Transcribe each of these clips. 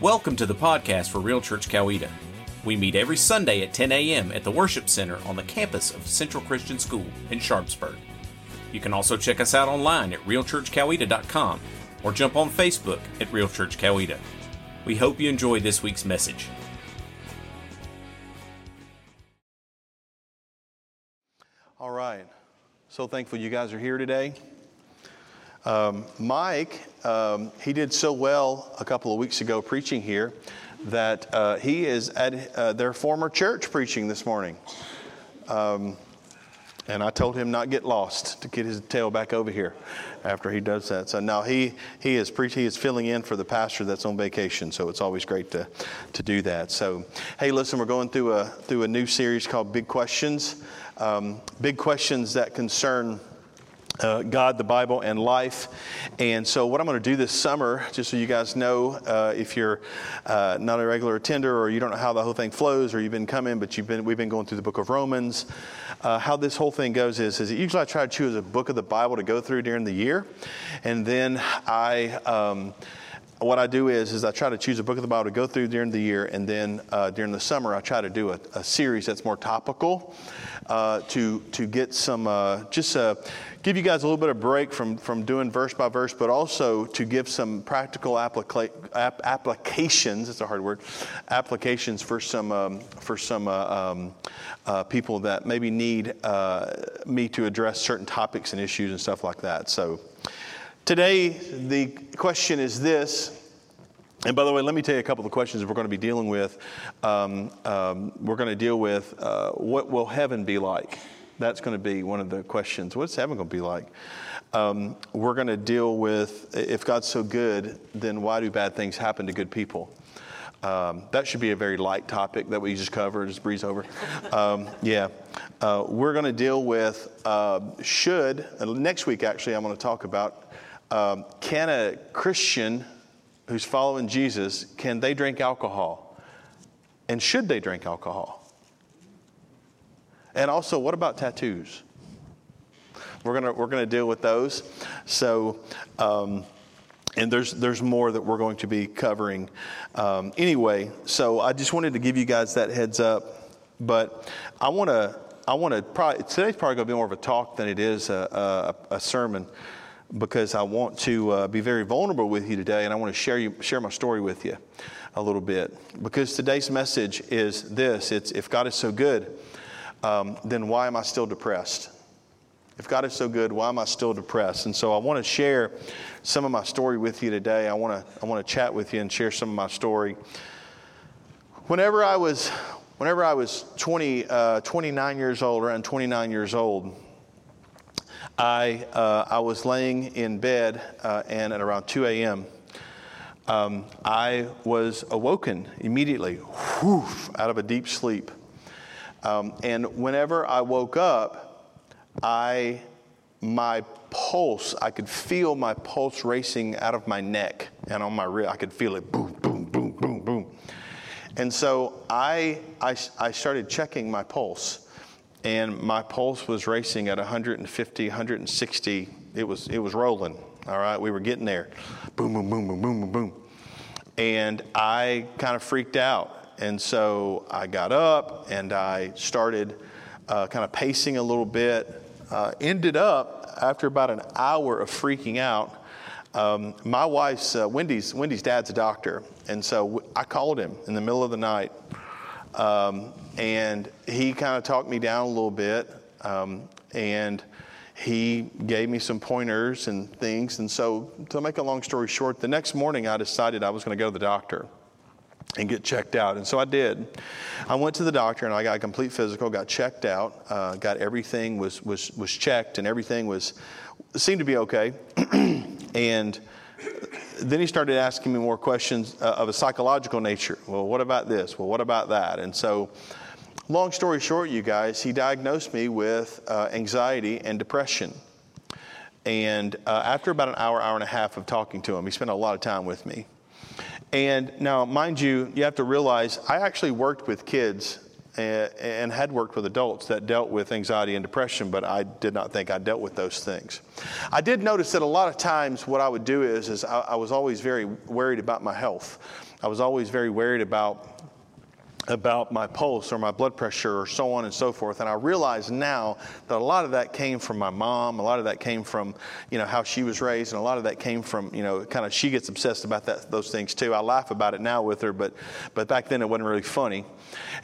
Welcome to the podcast for Real Church Coweta. We meet every Sunday at 10 a.m. at the Worship Center on the campus of Central Christian School in Sharpsburg. You can also check us out online at realchurchcoweta.com or jump on Facebook at Real Church Coweta. We hope you enjoy this week's message. All right. So thankful you guys are here today. Um, Mike, um, he did so well a couple of weeks ago preaching here that uh, he is at uh, their former church preaching this morning. Um, and I told him not get lost to get his tail back over here after he does that. So now he he is pre- he is filling in for the pastor that's on vacation. So it's always great to to do that. So hey, listen, we're going through a through a new series called Big Questions. Um, big questions that concern uh, God, the Bible, and life. And so, what I'm going to do this summer, just so you guys know, uh, if you're uh, not a regular attender or you don't know how the whole thing flows, or you've been coming, but you've been, we've been going through the book of Romans. Uh, how this whole thing goes is, is usually I try to choose a book of the Bible to go through during the year, and then I. Um, what I do is, is I try to choose a book of the Bible to go through during the year, and then uh, during the summer I try to do a, a series that's more topical uh, to to get some uh, just uh, give you guys a little bit of break from from doing verse by verse, but also to give some practical applica- ap- applications. It's a hard word. Applications for some um, for some uh, um, uh, people that maybe need me to address certain topics and issues and stuff like that. So. Today, the question is this. And by the way, let me tell you a couple of questions we're going to be dealing with. Um, um, we're going to deal with uh, what will heaven be like? That's going to be one of the questions. What's heaven going to be like? Um, we're going to deal with if God's so good, then why do bad things happen to good people? Um, that should be a very light topic that we just covered, just breeze over. Um, yeah. Uh, we're going to deal with uh, should, next week actually, I'm going to talk about um, can a Christian who's following Jesus, can they drink alcohol? And should they drink alcohol? And also, what about tattoos? We're gonna we're gonna deal with those. So, um, and there's there's more that we're going to be covering. Um, anyway, so I just wanted to give you guys that heads up. But I want to I want to probably today's probably going to be more of a talk than it is a, a, a sermon because I want to uh, be very vulnerable with you today, and I want to share you share my story with you a little bit. Because today's message is this: it's if God is so good, um, then why am I still depressed? If God is so good, why am I still depressed? And so I want to share some of my story with you today. I want to I want to chat with you and share some of my story. Whenever I was whenever I was 20, uh, 29 years old, around 29 years old. I, uh, I was laying in bed, uh, and at around 2 a.m., um, I was awoken immediately, whoosh, out of a deep sleep. Um, and whenever I woke up, I, my pulse, I could feel my pulse racing out of my neck and on my wrist. I could feel it boom, boom, boom, boom, boom. And so I, I, I started checking my pulse and my pulse was racing at 150, 160. It was it was rolling. All right, we were getting there. Boom, boom, boom, boom, boom, boom, boom. And I kind of freaked out, and so I got up and I started uh, kind of pacing a little bit. Uh, ended up after about an hour of freaking out. Um, my wife's uh, Wendy's Wendy's dad's a doctor, and so I called him in the middle of the night. Um, and he kind of talked me down a little bit. Um, and he gave me some pointers and things. And so, to make a long story short, the next morning I decided I was going to go to the doctor and get checked out. And so I did. I went to the doctor and I got a complete physical, got checked out, uh, got everything was, was, was checked and everything was, seemed to be okay. and then he started asking me more questions uh, of a psychological nature. Well, what about this? Well, what about that? And so, long story short, you guys, he diagnosed me with uh, anxiety and depression. And uh, after about an hour, hour and a half of talking to him, he spent a lot of time with me. And now, mind you, you have to realize I actually worked with kids and, and, had worked with adults that dealt with anxiety and depression, but I did not think I dealt with those things. I did notice that a lot of times what I would do is, is I, I was always very worried about my health. I was always very worried about about my pulse or my blood pressure or so on and so forth. And I realize now that a lot of that came from my mom, a lot of that came from, you know, how she was raised, and a lot of that came from, you know, kind of she gets obsessed about that, those things too. I laugh about it now with her, but, but back then it wasn't really funny.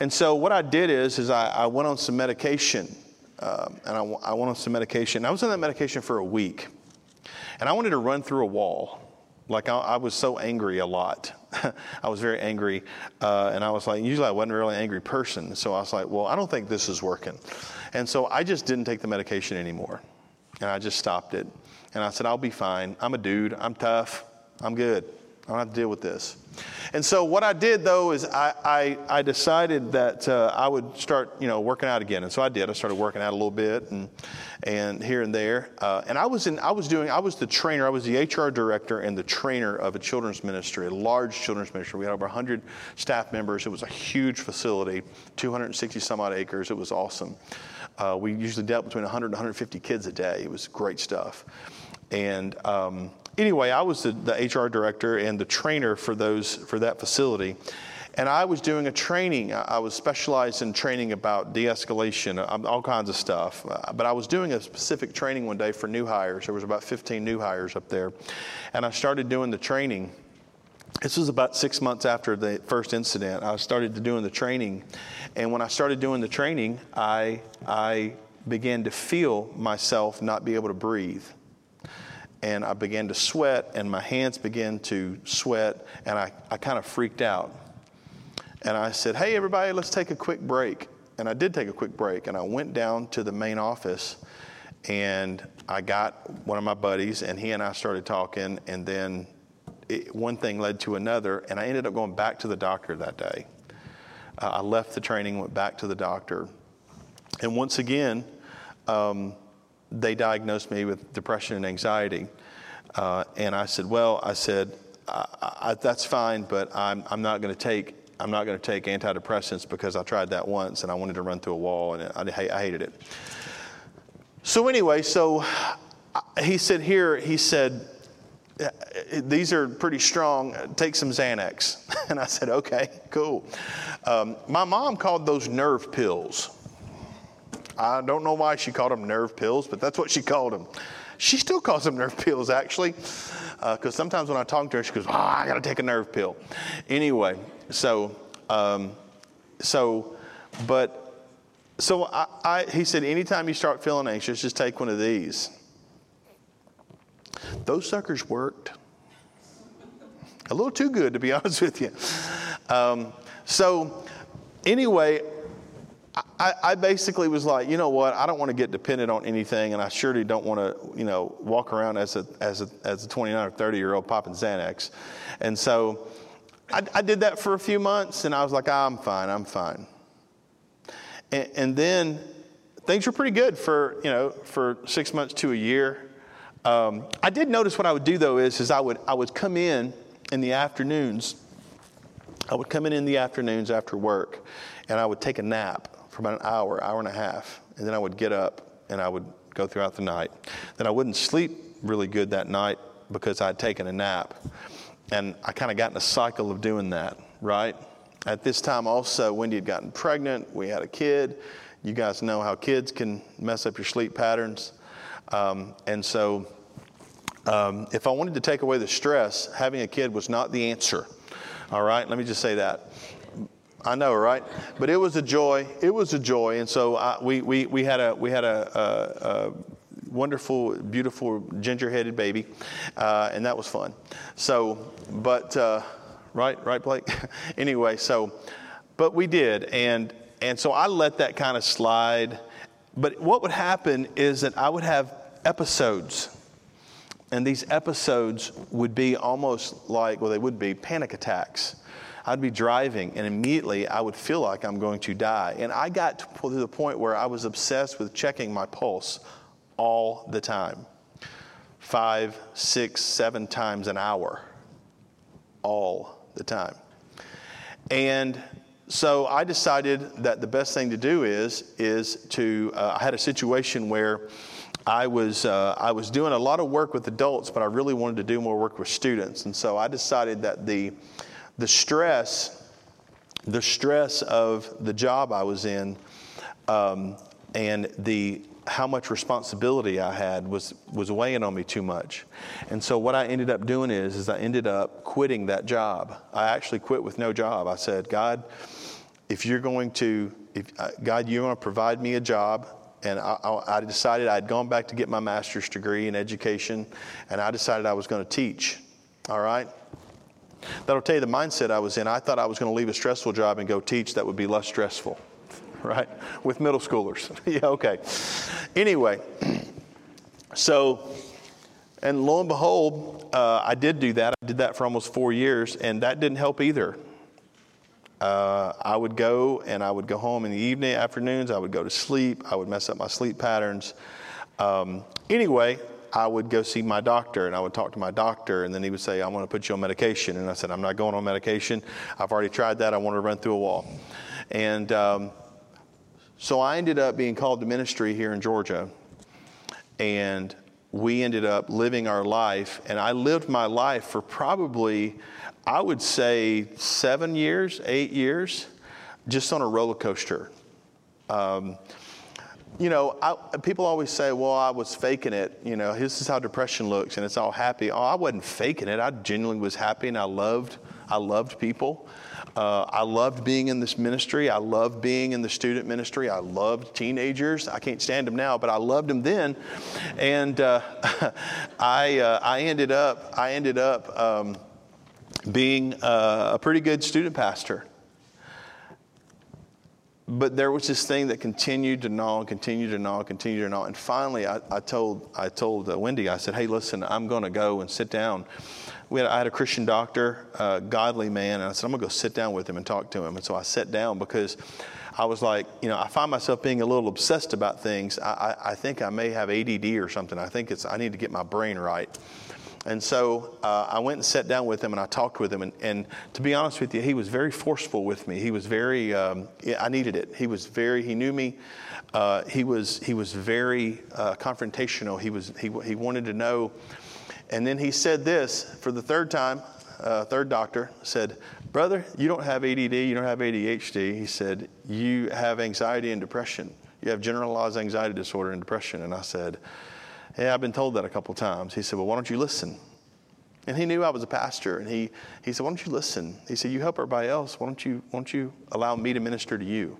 And so what I did is, is I, I went on some medication. Um, and I, I went on some medication. I was on that medication for a week. And I wanted to run through a wall. Like I, I was so angry a lot. I was very angry, uh, and I was like, usually I wasn't really angry person. So I was like, well, I don't think this is working. And so I just didn't take the medication anymore. And I just stopped it. And I said, I'll be fine. I'm a dude. I'm tough. I'm good. I don't have to deal with this. And so what I did though is I, I, I decided that uh, I would start, you know, working out again. And so I did. I started working out a little bit and, and here and there. Uh, and I was in, I was doing, I was the trainer, I was the HR director and the trainer of a children's ministry, a large children's ministry. We had over 100 staff members. It was a huge facility, 260 some odd acres. It was awesome. Uh, we usually dealt between 100 and 150 kids a day. It was great stuff. And um, anyway, I was the, the, HR director and the trainer for those for that facility. And I was doing a training. I was specialized in training about de-escalation, um, all kinds of stuff. Uh, but I was doing a specific training one day for new hires. There was about 15 new hires up there, and I started doing the training. This was about six months after the first incident. I started doing the training, and when I started doing the training, I I began to feel myself not be able to breathe and I began to sweat, and my hands began to sweat, and I, I kind of freaked out. And I said, Hey, everybody, let's take a quick break. And I did take a quick break, and I went down to the main office, and I got one of my buddies, and he and I started talking, and then it, one thing led to another, and I ended up going back to the doctor that day. Uh, I left the training, went back to the doctor, and once again, um, they diagnosed me with depression and anxiety. Uh, and I said, well, I said, I, I, that's fine, but I'm, I'm not going to take I'm not going to take antidepressants because I tried that once and I wanted to run through a wall and I, I hated it. So anyway, so he said here, he said, these are pretty strong. Take some Xanax. And I said, okay, cool. Um, my mom called those nerve pills. I don't know why she called them nerve pills, but that's what she called them. She still calls them nerve pills, actually, because uh, sometimes when I talk to her, she goes, "Oh, I got to take a nerve pill." Anyway, so, um, so, but, so I, I, he said, anytime you start feeling anxious, just take one of these. Those suckers worked. A little too good, to be honest with you. Um, so, anyway, I, I, basically was like, you know what? I don't want to get dependent on anything, and I surely don't want to, you know, walk around as a as a as a 29 or 30 year old popping Xanax. And so, I, I did that for a few months, and I was like, I'm fine, I'm fine. And, and, then things were pretty good for you know for six months to a year. Um, I did notice what I would do though is is I would I would come in in the afternoons. I would come in in the afternoons after work, and I would take a nap for about an hour, hour and a half, and then I would get up and I would go throughout the night. Then I wouldn't sleep really good that night because I'd taken a nap. And I kind of got in a cycle of doing that, right? At this time, also, Wendy had gotten pregnant. We had a kid. You guys know how kids can mess up your sleep patterns. Um, and so, um, if I wanted to take away the stress, having a kid was not the answer. All right, let me just say that. I know, right? But it was a joy. It was a joy, and so I, we, we we had a we had a, a, a wonderful, beautiful ginger-headed baby, uh, and that was fun. So, but uh, right, right, Blake. anyway, so, but we did, and and so I let that kind of slide. But what would happen is that I would have episodes. And these episodes would be almost like, well, they would be panic attacks I'd be driving and immediately I would feel like I'm going to die. And I got to the point where I was obsessed with checking my pulse all the time five, six, seven times an hour, all the time. And so I decided that the best thing to do is is to. Uh, I had a situation where I was uh, I was doing a lot of work with adults, but I really wanted to do more work with students, and so I decided that the the stress the stress of the job I was in um, and the how much responsibility I had was was weighing on me too much. And so what I ended up doing is is I ended up quitting that job. I actually quit with no job. I said, God, if you're going to if uh, God, you're going to provide me a job. And I, I decided I'd gone back to get my master's degree in education, and I decided I was going to teach. All right? That'll tell you the mindset I was in. I thought I was going to leave a stressful job and go teach that would be less stressful right? With middle schoolers. yeah, okay. Anyway, so, and lo and behold, uh, I did do that. I did that for almost four years, and that didn't help either. Uh, I would go and I would go home in the evening, afternoons. I would go to sleep. I would mess up my sleep patterns. Um, anyway, I would go see my doctor and I would talk to my doctor, and then he would say, I want to put you on medication. And I said, I'm not going on medication. I've already tried that. I want to run through a wall. And um, so I ended up being called to ministry here in Georgia, and we ended up living our life. And I lived my life for probably, I would say, seven years, eight years, just on a roller coaster. Um, you know, I, people always say, well, I was faking it. You know, this is how depression looks, and it's all happy. Oh, I wasn't faking it. I genuinely was happy, and I loved, I loved people. Uh, I loved being in this ministry. I loved being in the student ministry. I loved teenagers. I can't stand them now, but I loved them then. And uh, I, uh, I ended up, I ended up um, being uh, a pretty good student pastor. But there was this thing that continued to gnaw and continued to gnaw and continued to gnaw. And finally, I, I told, I told uh, Wendy, I said, hey, listen, I'm going to go and sit down we had, I had a Christian doctor, a godly man, and I said, I'm going to go sit down with him and talk to him. And so I sat down because I was like, you know, I find myself being a little obsessed about things. I, I, I think I may have ADD or something. I think it's, I need to get my brain right. And so uh, I went and sat down with him and I talked with him. And, and, to be honest with you, he was very forceful with me. He was very, um, I needed it. He was very, he knew me. Uh, he, was, he was very uh, confrontational. He, was, he, he wanted to know and then he said this for the third time, uh, third doctor said, Brother, you don't have ADD, you don't have ADHD. He said, You have anxiety and depression. You have generalized anxiety disorder and depression. And I said, Yeah, I've been told that a couple times. He said, Well, why don't you listen? And he knew I was a pastor, and he, he said, Why don't you listen? He said, You help everybody else. Why don't you, why don't you allow me to minister to you?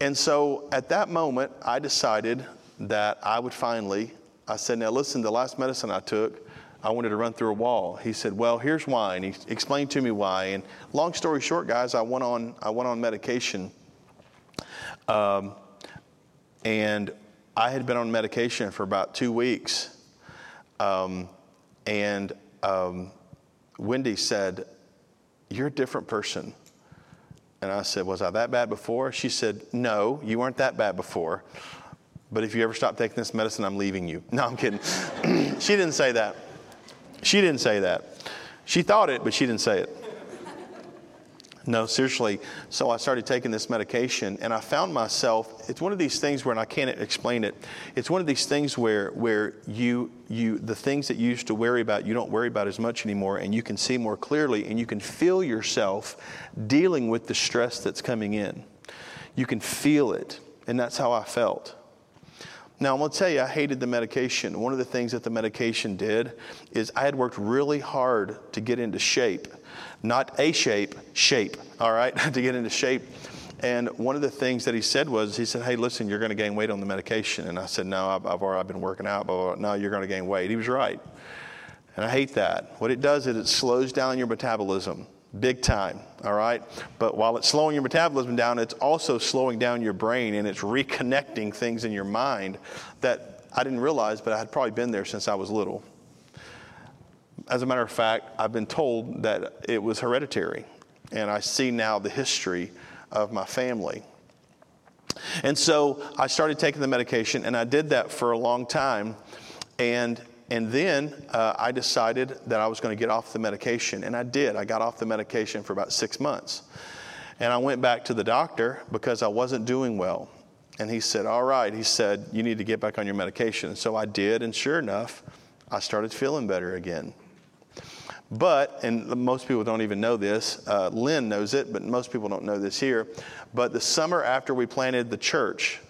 And so at that moment, I decided that I would finally I said, Now listen, the last medicine I took, I wanted to run through a wall. He said, Well, here's why. And he explained to me why. And long story short, guys, I went on, I went on medication. Um, and I had been on medication for about two weeks. Um, and um, Wendy said, You're a different person. And I said, Was I that bad before? She said, No, you weren't that bad before. But if you ever stop taking this medicine, I'm leaving you. No, I'm kidding. she didn't say that. She didn't say that. She thought it, but she didn't say it. No, seriously. So I started taking this medication, and I found myself. It's one of these things where, and I can't explain it. It's one of these things where, where you, you, the things that you used to worry about, you don't worry about as much anymore, and you can see more clearly, and you can feel yourself dealing with the stress that's coming in. You can feel it, and that's how I felt. Now, I'm going to tell you, I hated the medication. One of the things that the medication did is I had worked really hard to get into shape. Not a shape, shape, all right, to get into shape. And one of the things that he said was, he said, Hey, listen, you're going to gain weight on the medication. And I said, No, I've, I've already been working out, but no, you're going to gain weight. He was right. And I hate that. What it does is it slows down your metabolism big time, all right? But while it's slowing your metabolism down, it's also slowing down your brain and it's reconnecting things in your mind that I didn't realize, but I had probably been there since I was little. As a matter of fact, I've been told that it was hereditary, and I see now the history of my family. And so I started taking the medication, and I did that for a long time. And and then uh, I decided that I was going to get off the medication, and I did. I got off the medication for about six months. And I went back to the doctor because I wasn't doing well. And he said, All right. He said, You need to get back on your medication. So I did. And sure enough, I started feeling better again. But, and most people don't even know this, uh, Lynn knows it, but most people don't know this here. But the summer after we planted the church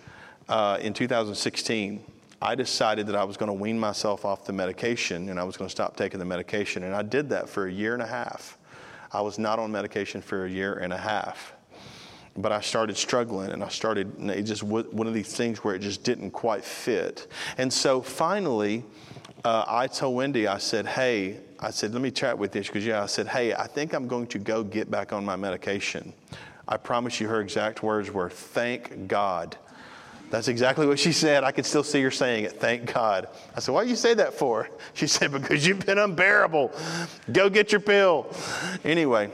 uh, in 2016, I decided that I was going to wean myself off the medication and I was going to stop taking the medication. And I did that for a year and a half. I was not on medication for a year and a half. But I started struggling and I started, it just one of these things where it just didn't quite fit. And so finally, uh, I told Wendy, I said, hey, I said, let me chat with this Because, yeah, I said, hey, I think I'm going to go get back on my medication. I promise you her exact words were, thank God. That's exactly what she said. I could still see her saying it. Thank God. I said, Why do you say that for? She said, Because you've been unbearable. Go get your pill. Anyway,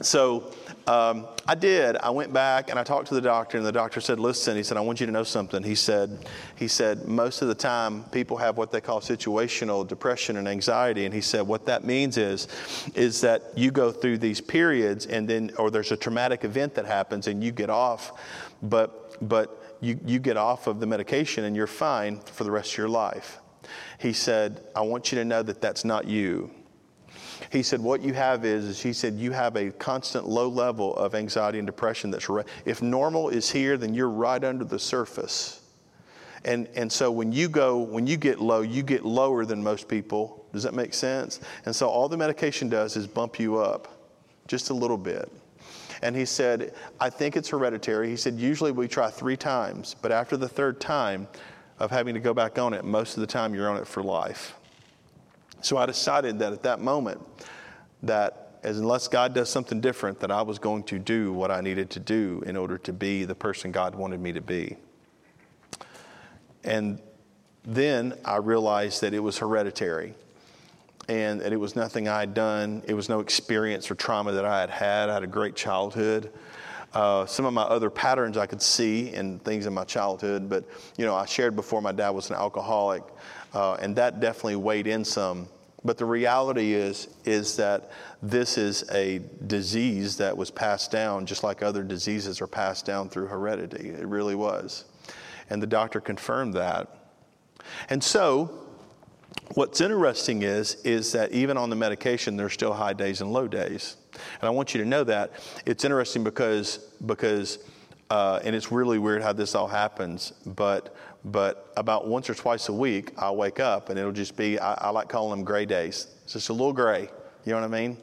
so um, I did. I went back and I talked to the doctor, and the doctor said, "Listen," he said, "I want you to know something." He said, "He said most of the time people have what they call situational depression and anxiety, and he said what that means is, is that you go through these periods, and then or there's a traumatic event that happens, and you get off, but but you, you get off of the medication and you're fine for the rest of your life. He said, I want you to know that that's not you. He said, What you have is, is he said, you have a constant low level of anxiety and depression that's, right. if normal is here, then you're right under the surface. And, and so when you go, when you get low, you get lower than most people. Does that make sense? And so all the medication does is bump you up just a little bit. And he said, I think it's hereditary. He said, usually we try three times, but after the third time of having to go back on it, most of the time you're on it for life. So I decided that at that moment, that as unless God does something different, that I was going to do what I needed to do in order to be the person God wanted me to be. And then I realized that it was hereditary and, and it was nothing I had done. It was no experience or trauma that I had had. I had a great childhood. Uh, some of my other patterns I could see in things in my childhood, but you know, I shared before my dad was an alcoholic, uh, and that definitely weighed in some. But the reality is, is that this is a disease that was passed down, just like other diseases are passed down through heredity. It really was, and the doctor confirmed that. And so, What's interesting is, is that even on the medication, there's still high days and low days. And I want you to know that. It's interesting because, because uh, and it's really weird how this all happens, but, but about once or twice a week, I'll wake up and it'll just be, I, I like calling them gray days. It's just a little gray. You know what I mean?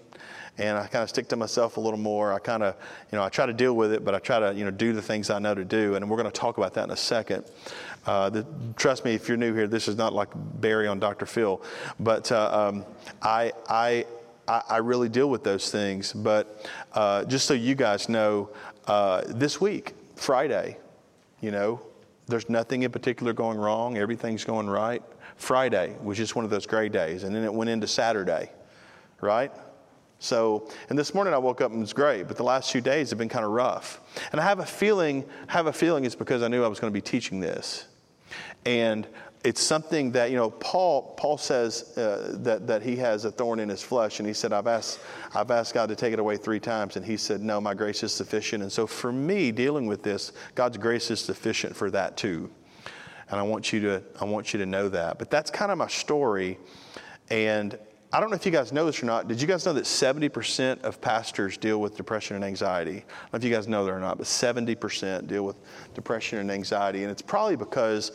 and I kind of stick to myself a little more. I kind of, you know, I try to deal with it, but I try to, you know, do the things I know to do. And we're going to talk about that in a second. Uh, the, trust me, if you're new here, this is not like Barry on Dr. Phil, but uh, um, I, I, I really deal with those things. But uh, just so you guys know, uh, this week, Friday, you know, there's nothing in particular going wrong. Everything's going right. Friday was just one of those gray days, and then it went into Saturday, right? So, and this morning I woke up and it was great, but the last few days have been kind of rough. And I have a feeling, have a feeling it's because I knew I was going to be teaching this. And it's something that, you know, Paul, Paul says uh, that, that he has a thorn in his flesh. And he said, I've asked, I've asked God to take it away three times. And he said, No, my grace is sufficient. And so for me, dealing with this, God's grace is sufficient for that too. And I want you to, I want you to know that. But that's kind of my story. And I don't know if you guys know this or not. Did you guys know that 70% of pastors deal with depression and anxiety? I don't know if you guys know that or not, but 70% deal with depression and anxiety. And it's probably because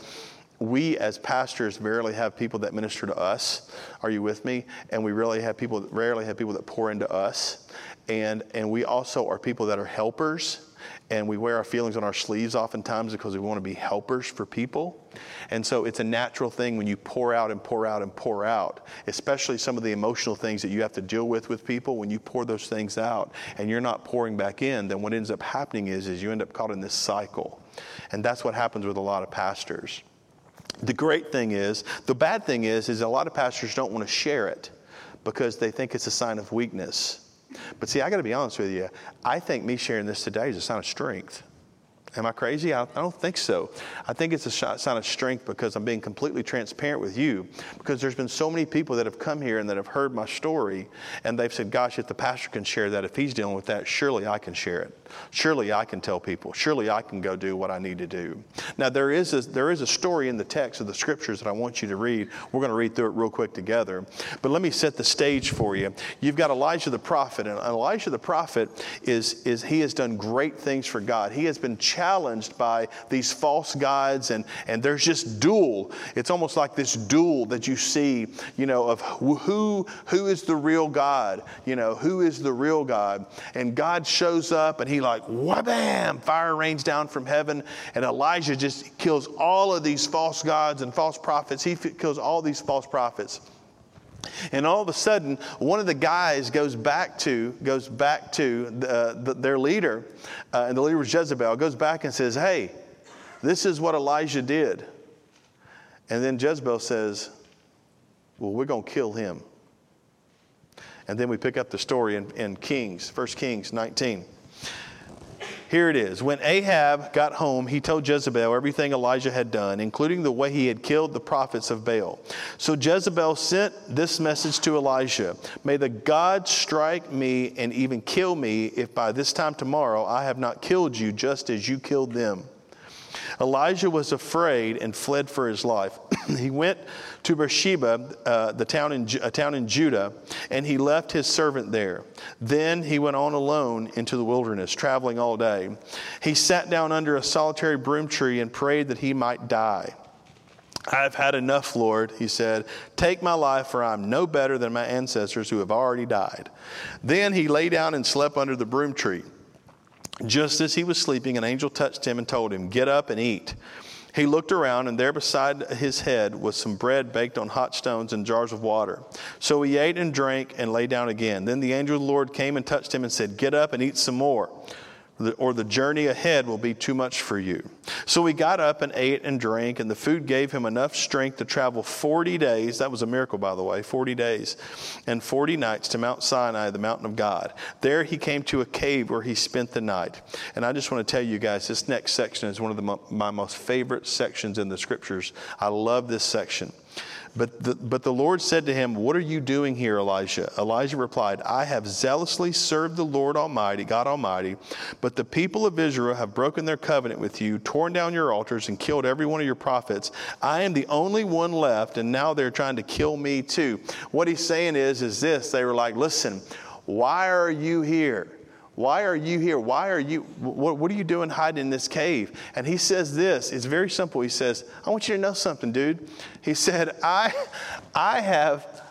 we as pastors rarely have people that minister to us. Are you with me? And we rarely have people rarely have people that pour into us. And and we also are people that are helpers and we wear our feelings on our sleeves oftentimes because we want to be helpers for people. And so it's a natural thing when you pour out and pour out and pour out, especially some of the emotional things that you have to deal with with people. When you pour those things out and you're not pouring back in, then what ends up happening is, is you end up caught in this cycle. And that's what happens with a lot of pastors. The great thing is, the bad thing is, is a lot of pastors don't want to share it because they think it's a sign of weakness. But see, I got to be honest with you. I think me sharing this today is a sign of strength. Am I crazy? I, I don't think so. I think it's a sign of strength because I'm being completely transparent with you. Because there's been so many people that have come here and that have heard my story, and they've said, Gosh, if the pastor can share that, if he's dealing with that, surely I can share it. Surely I can tell people. Surely I can go do what I need to do. Now, there is a, there is a story in the text of the scriptures that I want you to read. We're going to read through it real quick together. But let me set the stage for you. You've got Elijah the prophet, and Elijah the prophet is, is he has done great things for God. He has been by these false gods, and, and there's just duel. It's almost like this duel that you see, you know, of who, who is the real God, you know, who is the real God. And God shows up, and he like, wham, fire rains down from heaven, and Elijah just kills all of these false gods and false prophets. He kills all these false prophets. And all of a sudden, one of the guys goes back to goes back to the, the, their leader, uh, and the leader was Jezebel. Goes back and says, "Hey, this is what Elijah did." And then Jezebel says, "Well, we're going to kill him." And then we pick up the story in, in Kings, 1 Kings 19. Here it is. When Ahab got home, he told Jezebel everything Elijah had done, including the way he had killed the prophets of Baal. So Jezebel sent this message to Elijah May the God strike me and even kill me if by this time tomorrow I have not killed you just as you killed them. Elijah was afraid and fled for his life. he went to Beersheba, uh, the town in, a town in Judah, and he left his servant there. Then he went on alone into the wilderness, traveling all day. He sat down under a solitary broom tree and prayed that he might die. I've had enough, Lord, he said. Take my life, for I'm no better than my ancestors who have already died. Then he lay down and slept under the broom tree. Just as he was sleeping, an angel touched him and told him, Get up and eat. He looked around, and there beside his head was some bread baked on hot stones and jars of water. So he ate and drank and lay down again. Then the angel of the Lord came and touched him and said, Get up and eat some more or the journey ahead will be too much for you. So he got up and ate and drank, and the food gave him enough strength to travel 40 days. That was a miracle, by the way 40 days and 40 nights to Mount Sinai, the mountain of God. There he came to a cave where he spent the night. And I just want to tell you guys, this next section is one of the, my most favorite sections in the scriptures. I love this section. But the, but the Lord said to him, What are you doing here, Elijah? Elijah replied, I have zealously served the Lord Almighty, God Almighty, but the people of Israel have broken their covenant with you, torn down your altars, and killed every one of your prophets. I am the only one left, and now they're trying to kill me too. What he's saying is, is this they were like, Listen, why are you here? Why are you here? Why are you, what, what, are you doing hiding in this cave? And he says this, it's very simple. He says, I want you to know something, dude. He said, I, I have,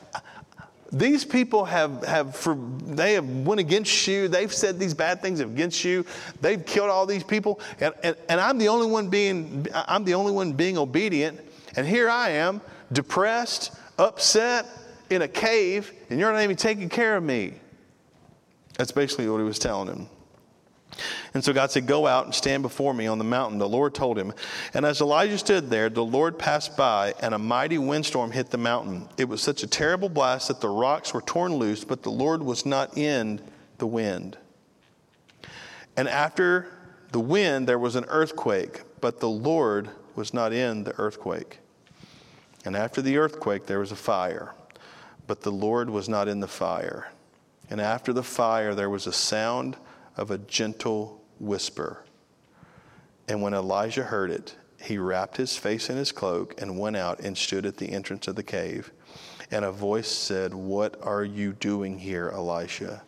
these people have, have for, they have went against you. They've said these bad things against you. They've killed all these people. And, and, and I'm the only one being, I'm the only one being obedient. And here I am, depressed, upset, in a cave, and you're not even taking care of me. That's basically what he was telling him. And so God said, Go out and stand before me on the mountain. The Lord told him. And as Elijah stood there, the Lord passed by, and a mighty windstorm hit the mountain. It was such a terrible blast that the rocks were torn loose, but the Lord was not in the wind. And after the wind, there was an earthquake, but the Lord was not in the earthquake. And after the earthquake, there was a fire, but the Lord was not in the fire. And after the fire, there was a sound of a gentle whisper. And when Elijah heard it, he wrapped his face in his cloak and went out and stood at the entrance of the cave. And a voice said, What are you doing here, Elisha?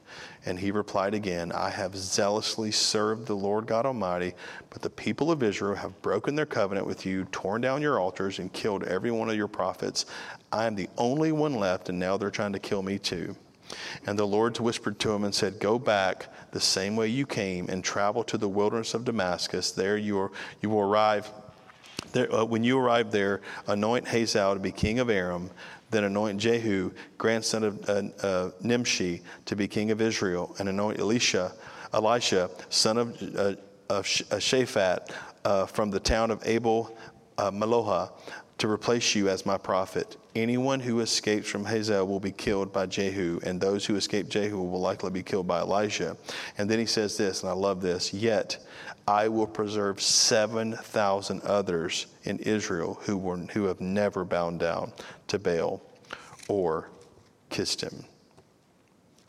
And he replied again, I have zealously served the Lord God Almighty, but the people of Israel have broken their covenant with you, torn down your altars, and killed every one of your prophets. I am the only one left, and now they're trying to kill me too. And the Lord whispered to him and said, Go back the same way you came and travel to the wilderness of Damascus. There you, are, you will arrive. There, uh, when you arrive there, anoint Hazael to be king of Aram, then anoint Jehu, grandson of uh, uh, Nimshi, to be king of Israel, and anoint Elisha, Elisha, son of, uh, of uh, Shaphat, uh, from the town of Abel Meholah to replace you as my prophet. Anyone who escapes from Hazael will be killed by Jehu, and those who escape Jehu will likely be killed by Elijah. And then he says this, and I love this Yet I will preserve 7,000 others in Israel who, were, who have never bowed down to Baal or kissed him.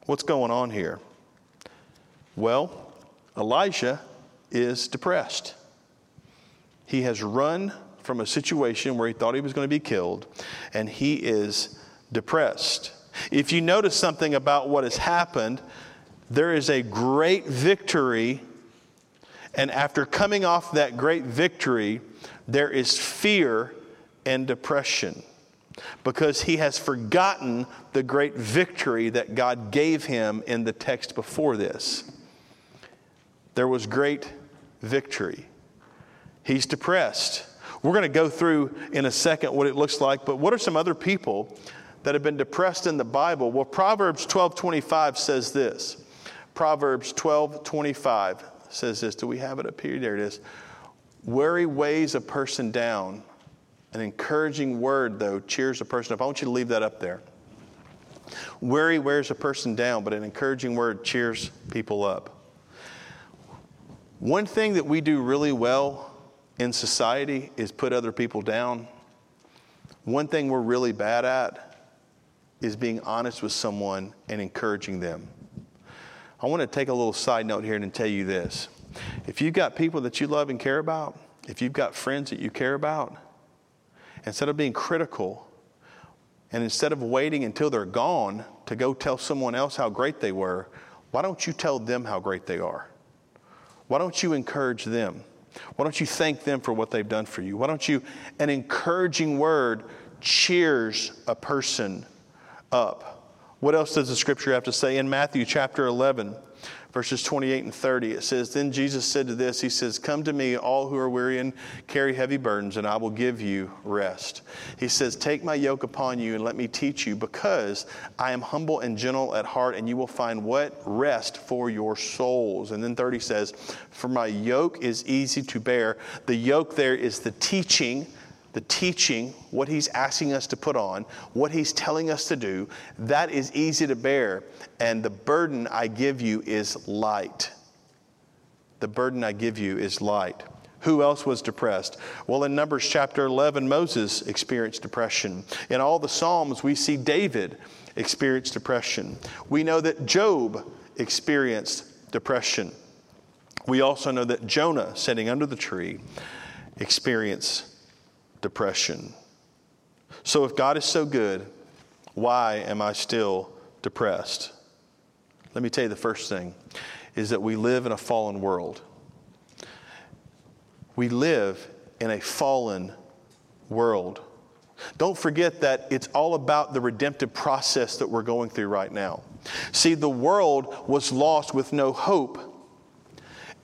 What's going on here? Well, Elijah is depressed. He has run from a situation where he thought he was going to be killed, and he is depressed. If you notice something about what has happened, there is a great victory, and after coming off that great victory, there is fear and depression because he has forgotten the great victory that God gave him in the text before this. There was great victory. He's depressed. We're going to go through in a second what it looks like, but what are some other people that have been depressed in the Bible? Well, Proverbs 12:25 says this. Proverbs 12:25 says this. Do we have it up here? There it is. Worry weighs a person down. An encouraging word, though, cheers a person up. I want you to leave that up there. Worry wears a person down, but an encouraging word cheers people up. One thing that we do really well in society is put other people down. One thing we're really bad at is being honest with someone and encouraging them. I want to take a little side note here and tell you this. If you've got people that you love and care about, if you've got friends that you care about, instead of being critical and instead of waiting until they're gone to go tell someone else how great they were, why don't you tell them how great they are? Why don't you encourage them? Why don't you thank them for what they've done for you? Why don't you, an encouraging word cheers a person up? What else does the scripture have to say? In Matthew chapter 11, verses 28 and 30, it says, Then Jesus said to this, He says, Come to me, all who are weary and carry heavy burdens, and I will give you rest. He says, Take my yoke upon you and let me teach you, because I am humble and gentle at heart, and you will find what? Rest for your souls. And then 30 says, For my yoke is easy to bear. The yoke there is the teaching the teaching, what he's asking us to put on, what he's telling us to do, that is easy to bear. And the burden I give you is light. The burden I give you is light. Who else was depressed? Well, in Numbers chapter 11, Moses experienced depression. In all the Psalms, we see David experience depression. We know that Job experienced depression. We also know that Jonah, sitting under the tree, experienced depression. So, if God is so good, why am I still depressed? Let me tell you the first thing is that we live in a fallen world. We live in a fallen world. Don't forget that it's all about the redemptive process that we're going through right now. See, the world was lost with no hope,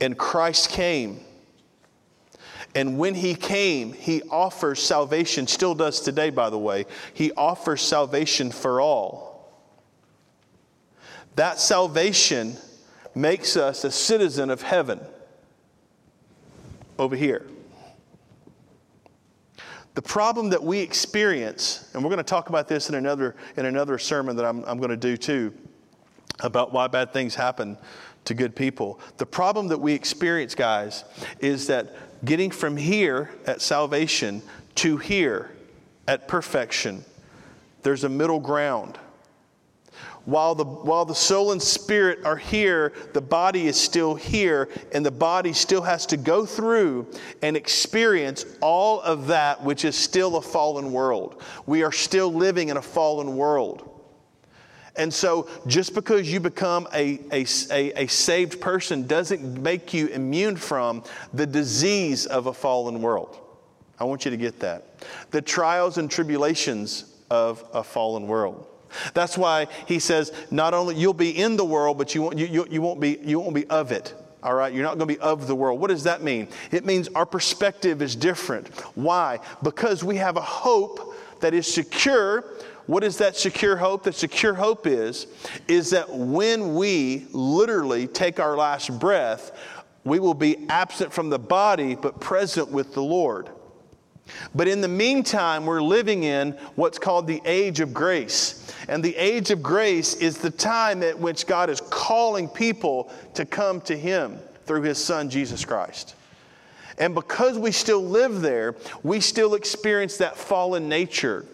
and Christ came and when he came, he offers salvation, still does today, by the way. He offers salvation for all. That salvation makes us a citizen of heaven over here. The problem that we experience, and we're going to talk about this in another, in another sermon that I'm, I'm going to do too, about why bad things happen to good people. The problem that we experience, guys, is that getting from here at salvation to here at perfection, there's a middle ground. While the, while the soul and spirit are here, the body is still here, and the body still has to go through and experience all of that which is still a fallen world. We are still living in a fallen world. And so, just because you become a, a, a, a, saved person doesn't make you immune from the disease of a fallen world. I want you to get that. The trials and tribulations of a fallen world. That's why he says, not only you'll be in the world, but you won't, you, you, won't, be, you won't be of it. All right, you're not going to be of the world. What does that mean? It means our perspective is different. Why? Because we have a hope that is secure what is that secure hope? The secure hope is, is that when we literally take our last breath, we will be absent from the body but present with the Lord. But in the meantime, we're living in what's called the age of grace. And the age of grace is the time at which God is calling people to come to Him through His Son, Jesus Christ. And because we still live there, we still experience that fallen nature.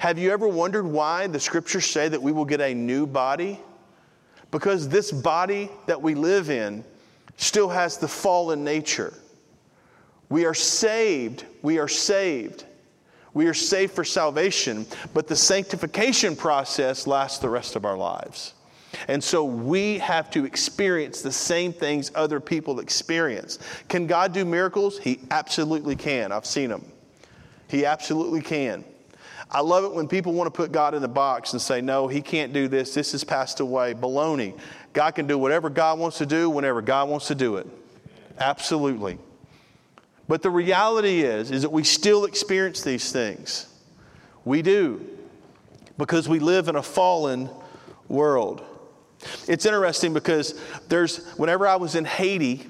Have you ever wondered why the scriptures say that we will get a new body? Because this body that we live in still has the fallen nature. We are saved. We are saved. We are saved for salvation, but the sanctification process lasts the rest of our lives. And so we have to experience the same things other people experience. Can God do miracles? He absolutely can. I've seen them. He absolutely can. I love it when people want to put God in the box and say, no, he can't do this. This has passed away. Baloney. God can do whatever God wants to do whenever God wants to do it. Absolutely. But the reality is, is that we still experience these things. We do. Because we live in a fallen world. It's interesting because there's, whenever I was in Haiti,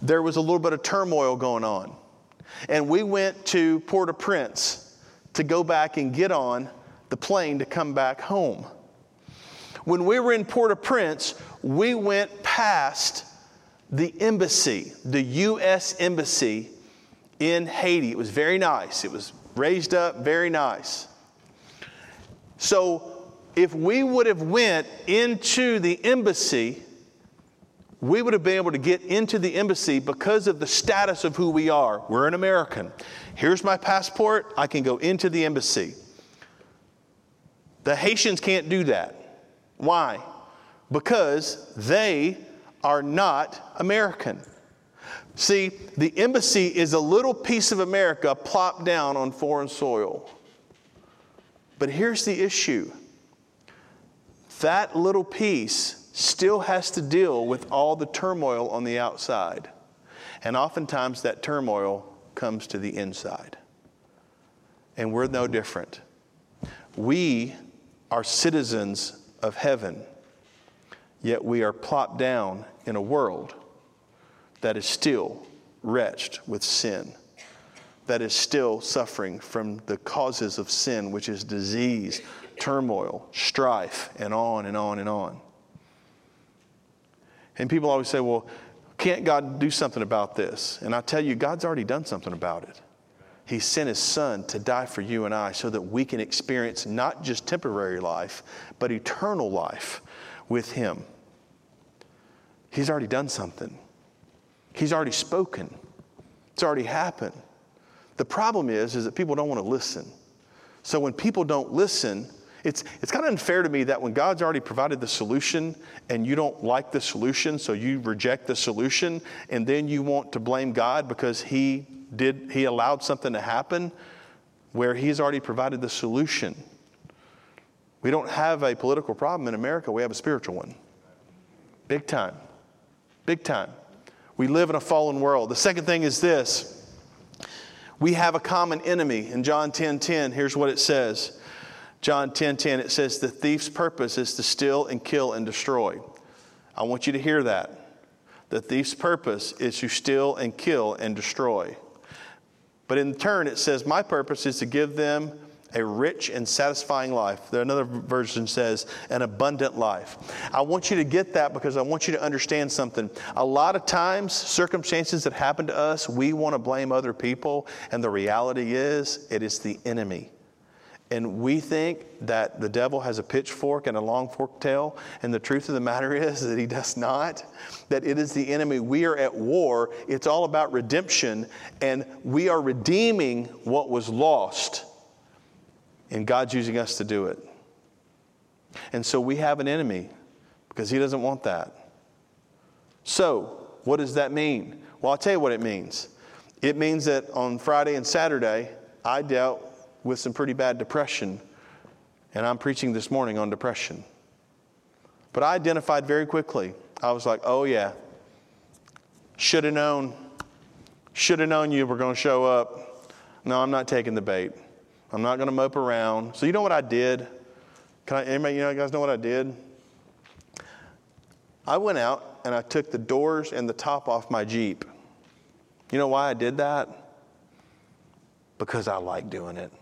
there was a little bit of turmoil going on. And we went to Port au Prince to go back and get on the plane to come back home. When we were in Port au Prince, we went past the embassy, the U.S. Embassy in Haiti. It was very nice. It was raised up, very nice. So if we would have went into the embassy, we would have been able to get into the embassy because of the status of who we are. We're an American. Here's my passport. I can go into the embassy. The Haitians can't do that. Why? Because they are not American. See, the embassy is a little piece of America plopped down on foreign soil. But here's the issue that little piece still has to deal with all the turmoil on the outside. And oftentimes that turmoil comes to the inside. And we're no different. We are citizens of heaven, yet we are plopped down in a world that is still wretched with sin, that is still suffering from the causes of sin, which is disease, turmoil, strife, and on and on and on. And people always say, well, can't God do something about this? And I tell you, God's already done something about it. He sent His Son to die for you and I so that we can experience not just temporary life, but eternal life with Him. He's already done something, He's already spoken, it's already happened. The problem is, is that people don't want to listen. So when people don't listen, it's, it's kind of unfair to me that when God's already provided the solution and you don't like the solution, so you reject the solution, and then you want to blame God because He did He allowed something to happen where He's already provided the solution. We don't have a political problem in America, we have a spiritual one. Big time. Big time. We live in a fallen world. The second thing is this. We have a common enemy. In John 10 10, here's what it says John 10 10, it says, The thief's purpose is to steal and kill and destroy. I want you to hear that. The thief's purpose is to steal and kill and destroy. But in turn, it says, My purpose is to give them a rich and satisfying life. Another version says, an abundant life. I want you to get that because I want you to understand something. A lot of times, circumstances that happen to us, we want to blame other people, and the reality is, it is the enemy and we think that the devil has a pitchfork and a long forked tail, and the truth of the matter is that he does not, that it is the enemy. We are at war. It's all about redemption, and we are redeeming what was lost, and God's using us to do it. And so we have an enemy because he doesn't want that. So, what does that mean? Well, I'll tell you what it means. It means that on Friday and Saturday, I dealt with some pretty bad depression, and I'm preaching this morning on depression. But I identified very quickly. I was like, oh, yeah, should have known, should have known you were going to show up. No, I'm not taking the bait. I'm not going to mope around. So, you know what I did? Can I, anybody, you know, you guys know what I did? I went out and I took the doors and the top off my Jeep. You know why I did that? because I like doing it.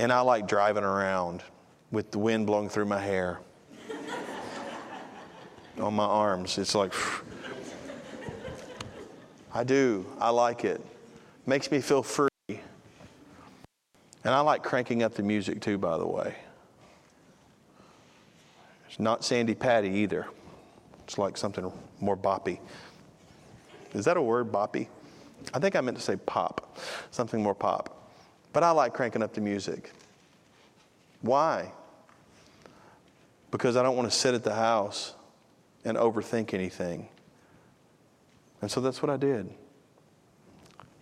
And I like driving around with the wind blowing through my hair on my arms. It's like, I do. I like it. Makes me feel free. And I like cranking up the music too, by the way. It's not Sandi Patty either. It's like something more boppy. Is that a word, boppy? I think I meant to say pop, something more pop. But I like cranking up the music. Why? Because I don't want to sit at the house and overthink anything. And so that's what I did.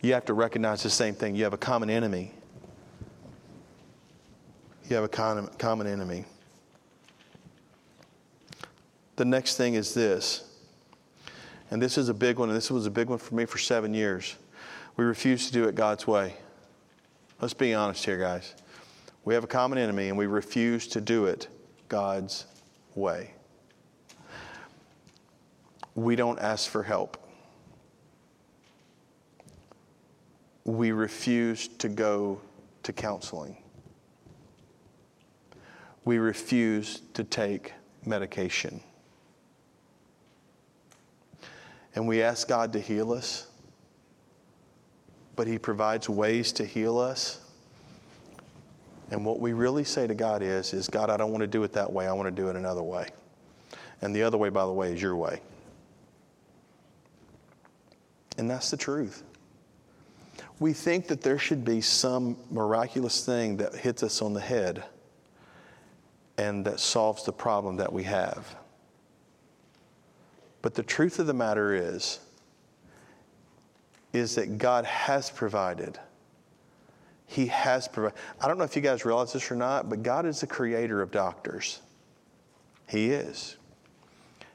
You have to recognize the same thing. You have a common enemy. You have a common enemy. The next thing is this, and this is a big one, and this was a big one for me for seven years. We refuse to do it God's way. Let's be honest here, guys. We have a common enemy, and we refuse to do it God's way. We don't ask for help. We refuse to go to counseling. We refuse to take medication. And we ask God to heal us, but He provides ways to heal us. And what we really say to God is, is God, I don't want to do it that way. I want to do it another way. And the other way, by the way, is your way. And that's the truth. We think that there should be some miraculous thing that hits us on the head and that solves the problem that we have. But the truth of the matter is, is that God has provided. He has provided. I don't know if you guys realize this or not, but God is the creator of doctors. He is.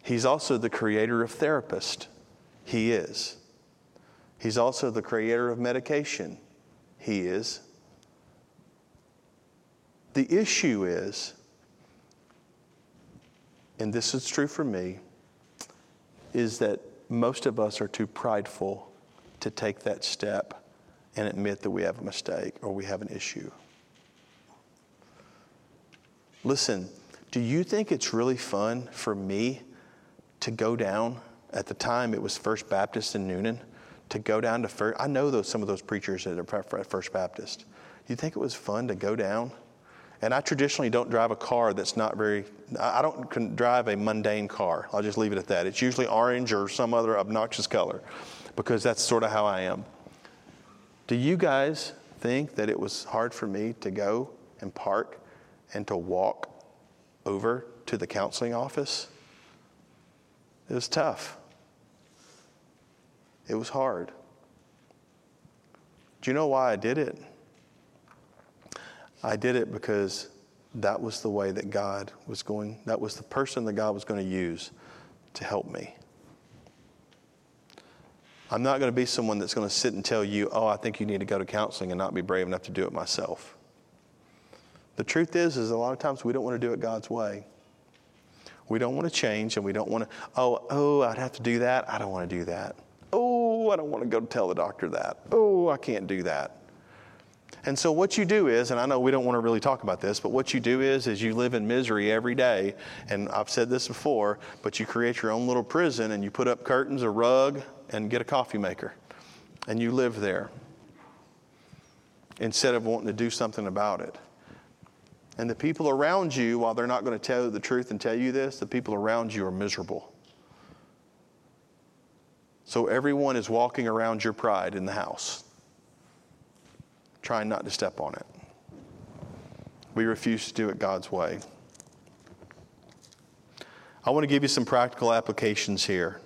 He's also the creator of therapists. He is. He's also the creator of medication. He is. The issue is, and this is true for me, is that most of us are too prideful to take that step and admit that we have a mistake or we have an issue. Listen, do you think it's really fun for me to go down? At the time, it was First Baptist in Newnan. To go down to First, I know those some of those preachers that are at First Baptist. Do you think it was fun to go down and I traditionally don't drive a car that's not very, I don't drive a mundane car. I'll just leave it at that. It's usually orange or some other obnoxious color because that's sort of how I am. Do you guys think that it was hard for me to go and park and to walk over to the counseling office? It was tough. It was hard. Do you know why I did it? I did it because that was the way that God was going, that was the person that God was going to use to help me. I'm not going to be someone that's going to sit and tell you, oh, I think you need to go to counseling and not be brave enough to do it myself. The truth is, is a lot of times we don't want to do it God's way. We don't want to change and we don't want to, oh, oh, I'd have to do that. I don't want to do that. Oh, I don't want to go tell the doctor that. Oh, I can't do that. And so what you do is, and I know we don't want to really talk about this, but what you do is, is you live in misery every day. And I've said this before, but you create your own little prison and you put up curtains, a rug, and get a coffee maker. And you live there instead of wanting to do something about it. And the people around you, while they're not going to tell you the truth and tell you this, the people around you are miserable. So everyone is walking around your pride in the house trying not to step on it. We refuse to do it God's way. I want to give you some practical applications here.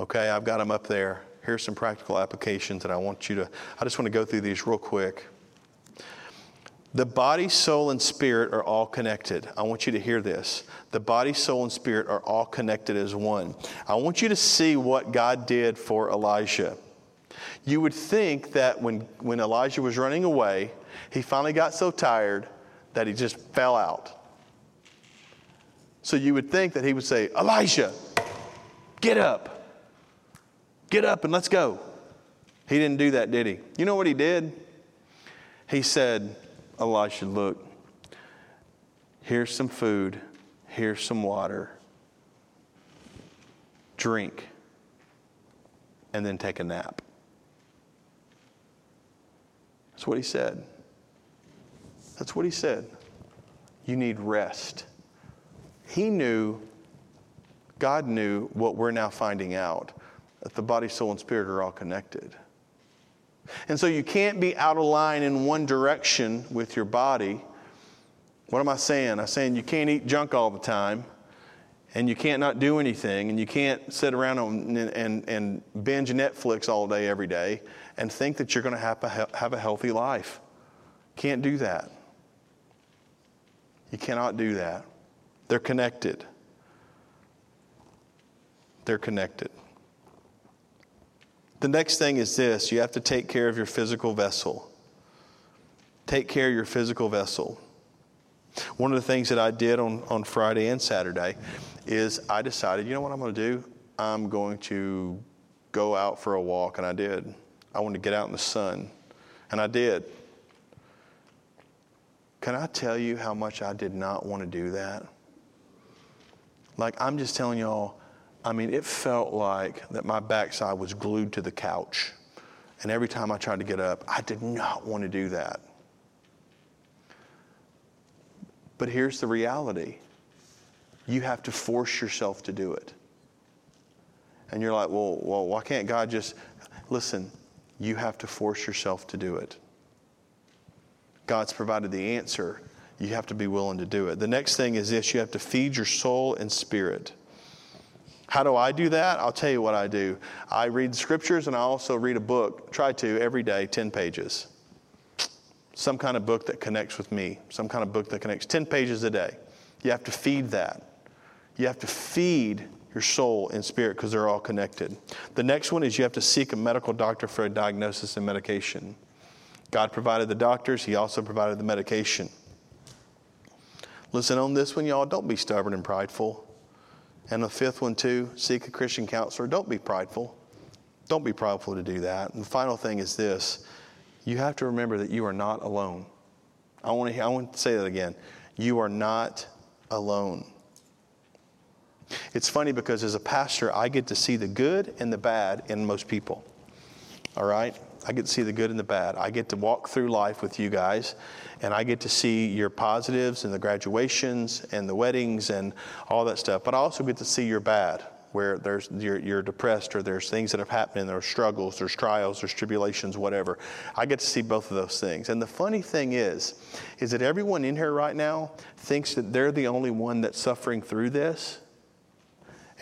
Okay, I've got them up there. Here's some practical applications that I want you to, I just want to go through these real quick. The body, soul, and spirit are all connected. I want you to hear this. The body, soul, and spirit are all connected as one. I want you to see what God did for Elijah. You would think that when, when Elijah was running away, he finally got so tired that he just fell out. So you would think that he would say, Elijah, get up. Get up and let's go. He didn't do that, did he? You know what he did? He said, Elisha, look, here's some food, here's some water, drink, and then take a nap. That's what he said. That's what he said. You need rest. He knew, God knew what we're now finding out that the body, soul, and spirit are all connected. And so you can't be out of line in one direction with your body. What am I saying? I'm saying you can't eat junk all the time, and you can't not do anything, and you can't sit around and, and, and binge Netflix all day, every day, and think that you're going to have a, healthy life. Can't do that. You cannot do that. They're connected. They're connected. The next thing is this you have to take care of your physical vessel. Take care of your physical vessel. One of the things that I did on, on Friday and Saturday is I decided, you know what I'm going to do? I'm going to go out for a walk, and I did. I wanted to get out in the sun, and I did. Can I tell you how much I did not want to do that? Like, I'm just telling y'all, I mean, it felt like that my backside was glued to the couch. And every time I tried to get up, I did not want to do that. But here's the reality you have to force yourself to do it. And you're like, well, well, why can't God just listen? You have to force yourself to do it. God's provided the answer. You have to be willing to do it. The next thing is this you have to feed your soul and spirit. How do I do that? I'll tell you what I do. I read scriptures and I also read a book, try to every day, 10 pages. Some kind of book that connects with me, some kind of book that connects 10 pages a day. You have to feed that. You have to feed your soul and spirit because they're all connected. The next one is you have to seek a medical doctor for a diagnosis and medication. God provided the doctors, He also provided the medication. Listen on this one, y'all. Don't be stubborn and prideful. And the fifth one, too, seek a Christian counselor. Don't be prideful. Don't be prideful to do that. And the final thing is this you have to remember that you are not alone. I want to, I want to say that again. You are not alone. It's funny because as a pastor, I get to see the good and the bad in most people. All right? I get to see the good and the bad. I get to walk through life with you guys, and I get to see your positives and the graduations and the weddings and all that stuff. But I also get to see your bad, where there's you're, you're depressed or there's things that have happened, and there's struggles, there's trials, there's tribulations, whatever. I get to see both of those things. And the funny thing is, is that everyone in here right now thinks that they're the only one that's suffering through this.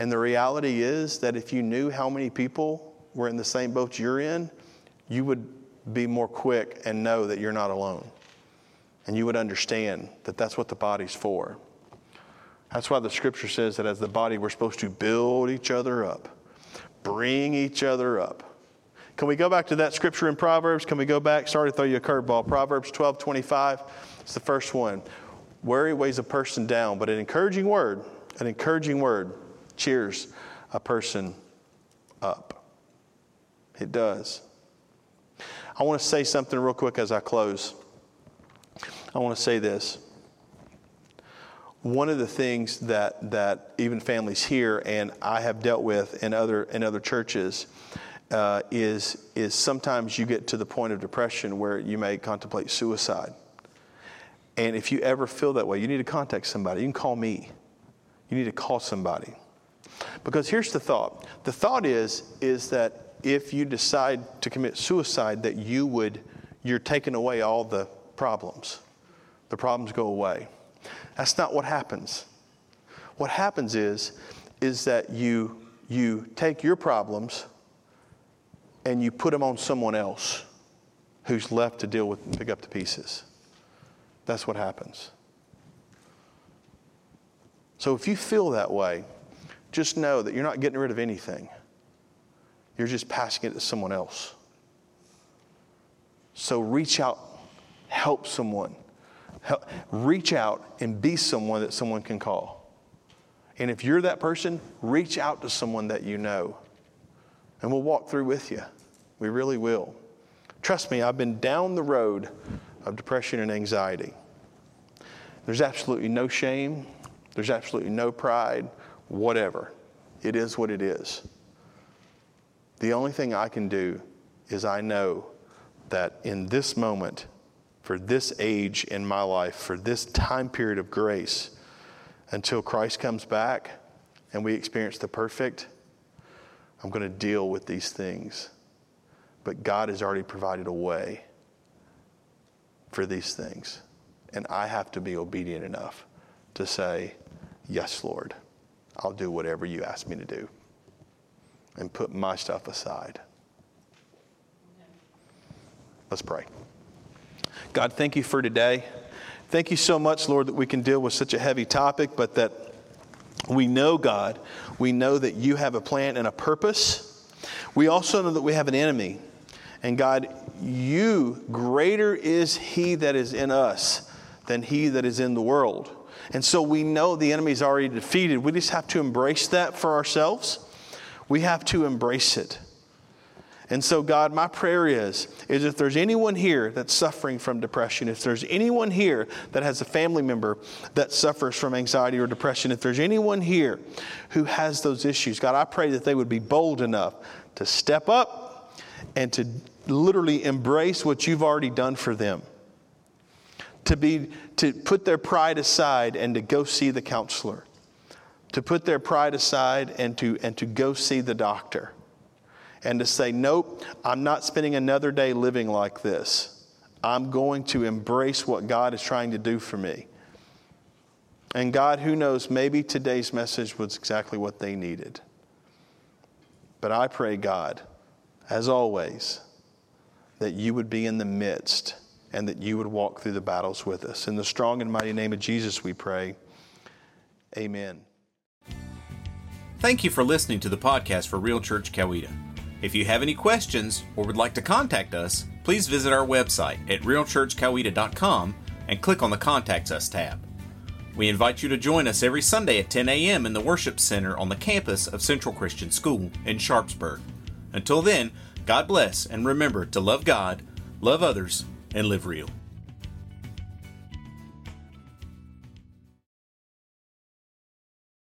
And the reality is that if you knew how many people were in the same boat you're in, you would be more quick and know that you're not alone. And you would understand that that's what the body's for. That's why the scripture says that as the body, we're supposed to build each other up, bring each other up. Can we go back to that scripture in Proverbs? Can we go back? Sorry to throw you a curveball. Proverbs 12 25. It's the first one. Worry weighs a person down, but an encouraging word, an encouraging word cheers a person up. It does. I want to say something real quick as I close. I want to say this. One of the things that, that even families here and I have dealt with in other, in other churches uh, is, is sometimes you get to the point of depression where you may contemplate suicide. And if you ever feel that way, you need to contact somebody. You can call me. You need to call somebody. Because here's the thought. The thought is, is that if you decide to commit suicide that you would you're taking away all the problems. The problems go away. That's not what happens. What happens is is that you you take your problems and you put them on someone else who's left to deal with and pick up the pieces. That's what happens. So if you feel that way just know that you're not getting rid of anything you're just passing it to someone else. So reach out, help someone. Help, reach out and be someone that someone can call. And if you're that person, reach out to someone that you know. And we'll walk through with you. We really will. Trust me, I've been down the road of depression and anxiety. There's absolutely no shame, there's absolutely no pride, whatever. It is what it is. The only thing I can do is I know that in this moment, for this age in my life, for this time period of grace, until Christ comes back and we experience the perfect, I'm going to deal with these things. But God has already provided a way for these things. And I have to be obedient enough to say, Yes, Lord, I'll do whatever you ask me to do. And put my stuff aside. Let's pray. God, thank you for today. Thank you so much, Lord, that we can deal with such a heavy topic, but that we know, God, we know that you have a plan and a purpose. We also know that we have an enemy. And God, you, greater is he that is in us than he that is in the world. And so we know the enemy is already defeated. We just have to embrace that for ourselves. We have to embrace it. And so, God, my prayer is, is if there's anyone here that's suffering from depression, if there's anyone here that has a family member that suffers from anxiety or depression, if there's anyone here who has those issues, God, I pray that they would be bold enough to step up and to literally embrace what you've already done for them. To be to put their pride aside and to go see the counselor. To put their pride aside and to and to go see the doctor and to say, Nope, I'm not spending another day living like this. I'm going to embrace what God is trying to do for me. And God, who knows, maybe today's message was exactly what they needed. But I pray, God, as always, that you would be in the midst and that you would walk through the battles with us. In the strong and mighty name of Jesus, we pray. Amen. Thank you for listening to the podcast for Real Church Coweta. If you have any questions or would like to contact us, please visit our website at realchurchcoweta.com and click on the Contact Us tab. We invite you to join us every Sunday at 10 a.m. in the Worship Center on the campus of Central Christian School in Sharpsburg. Until then, God bless and remember to love God, love others, and live real.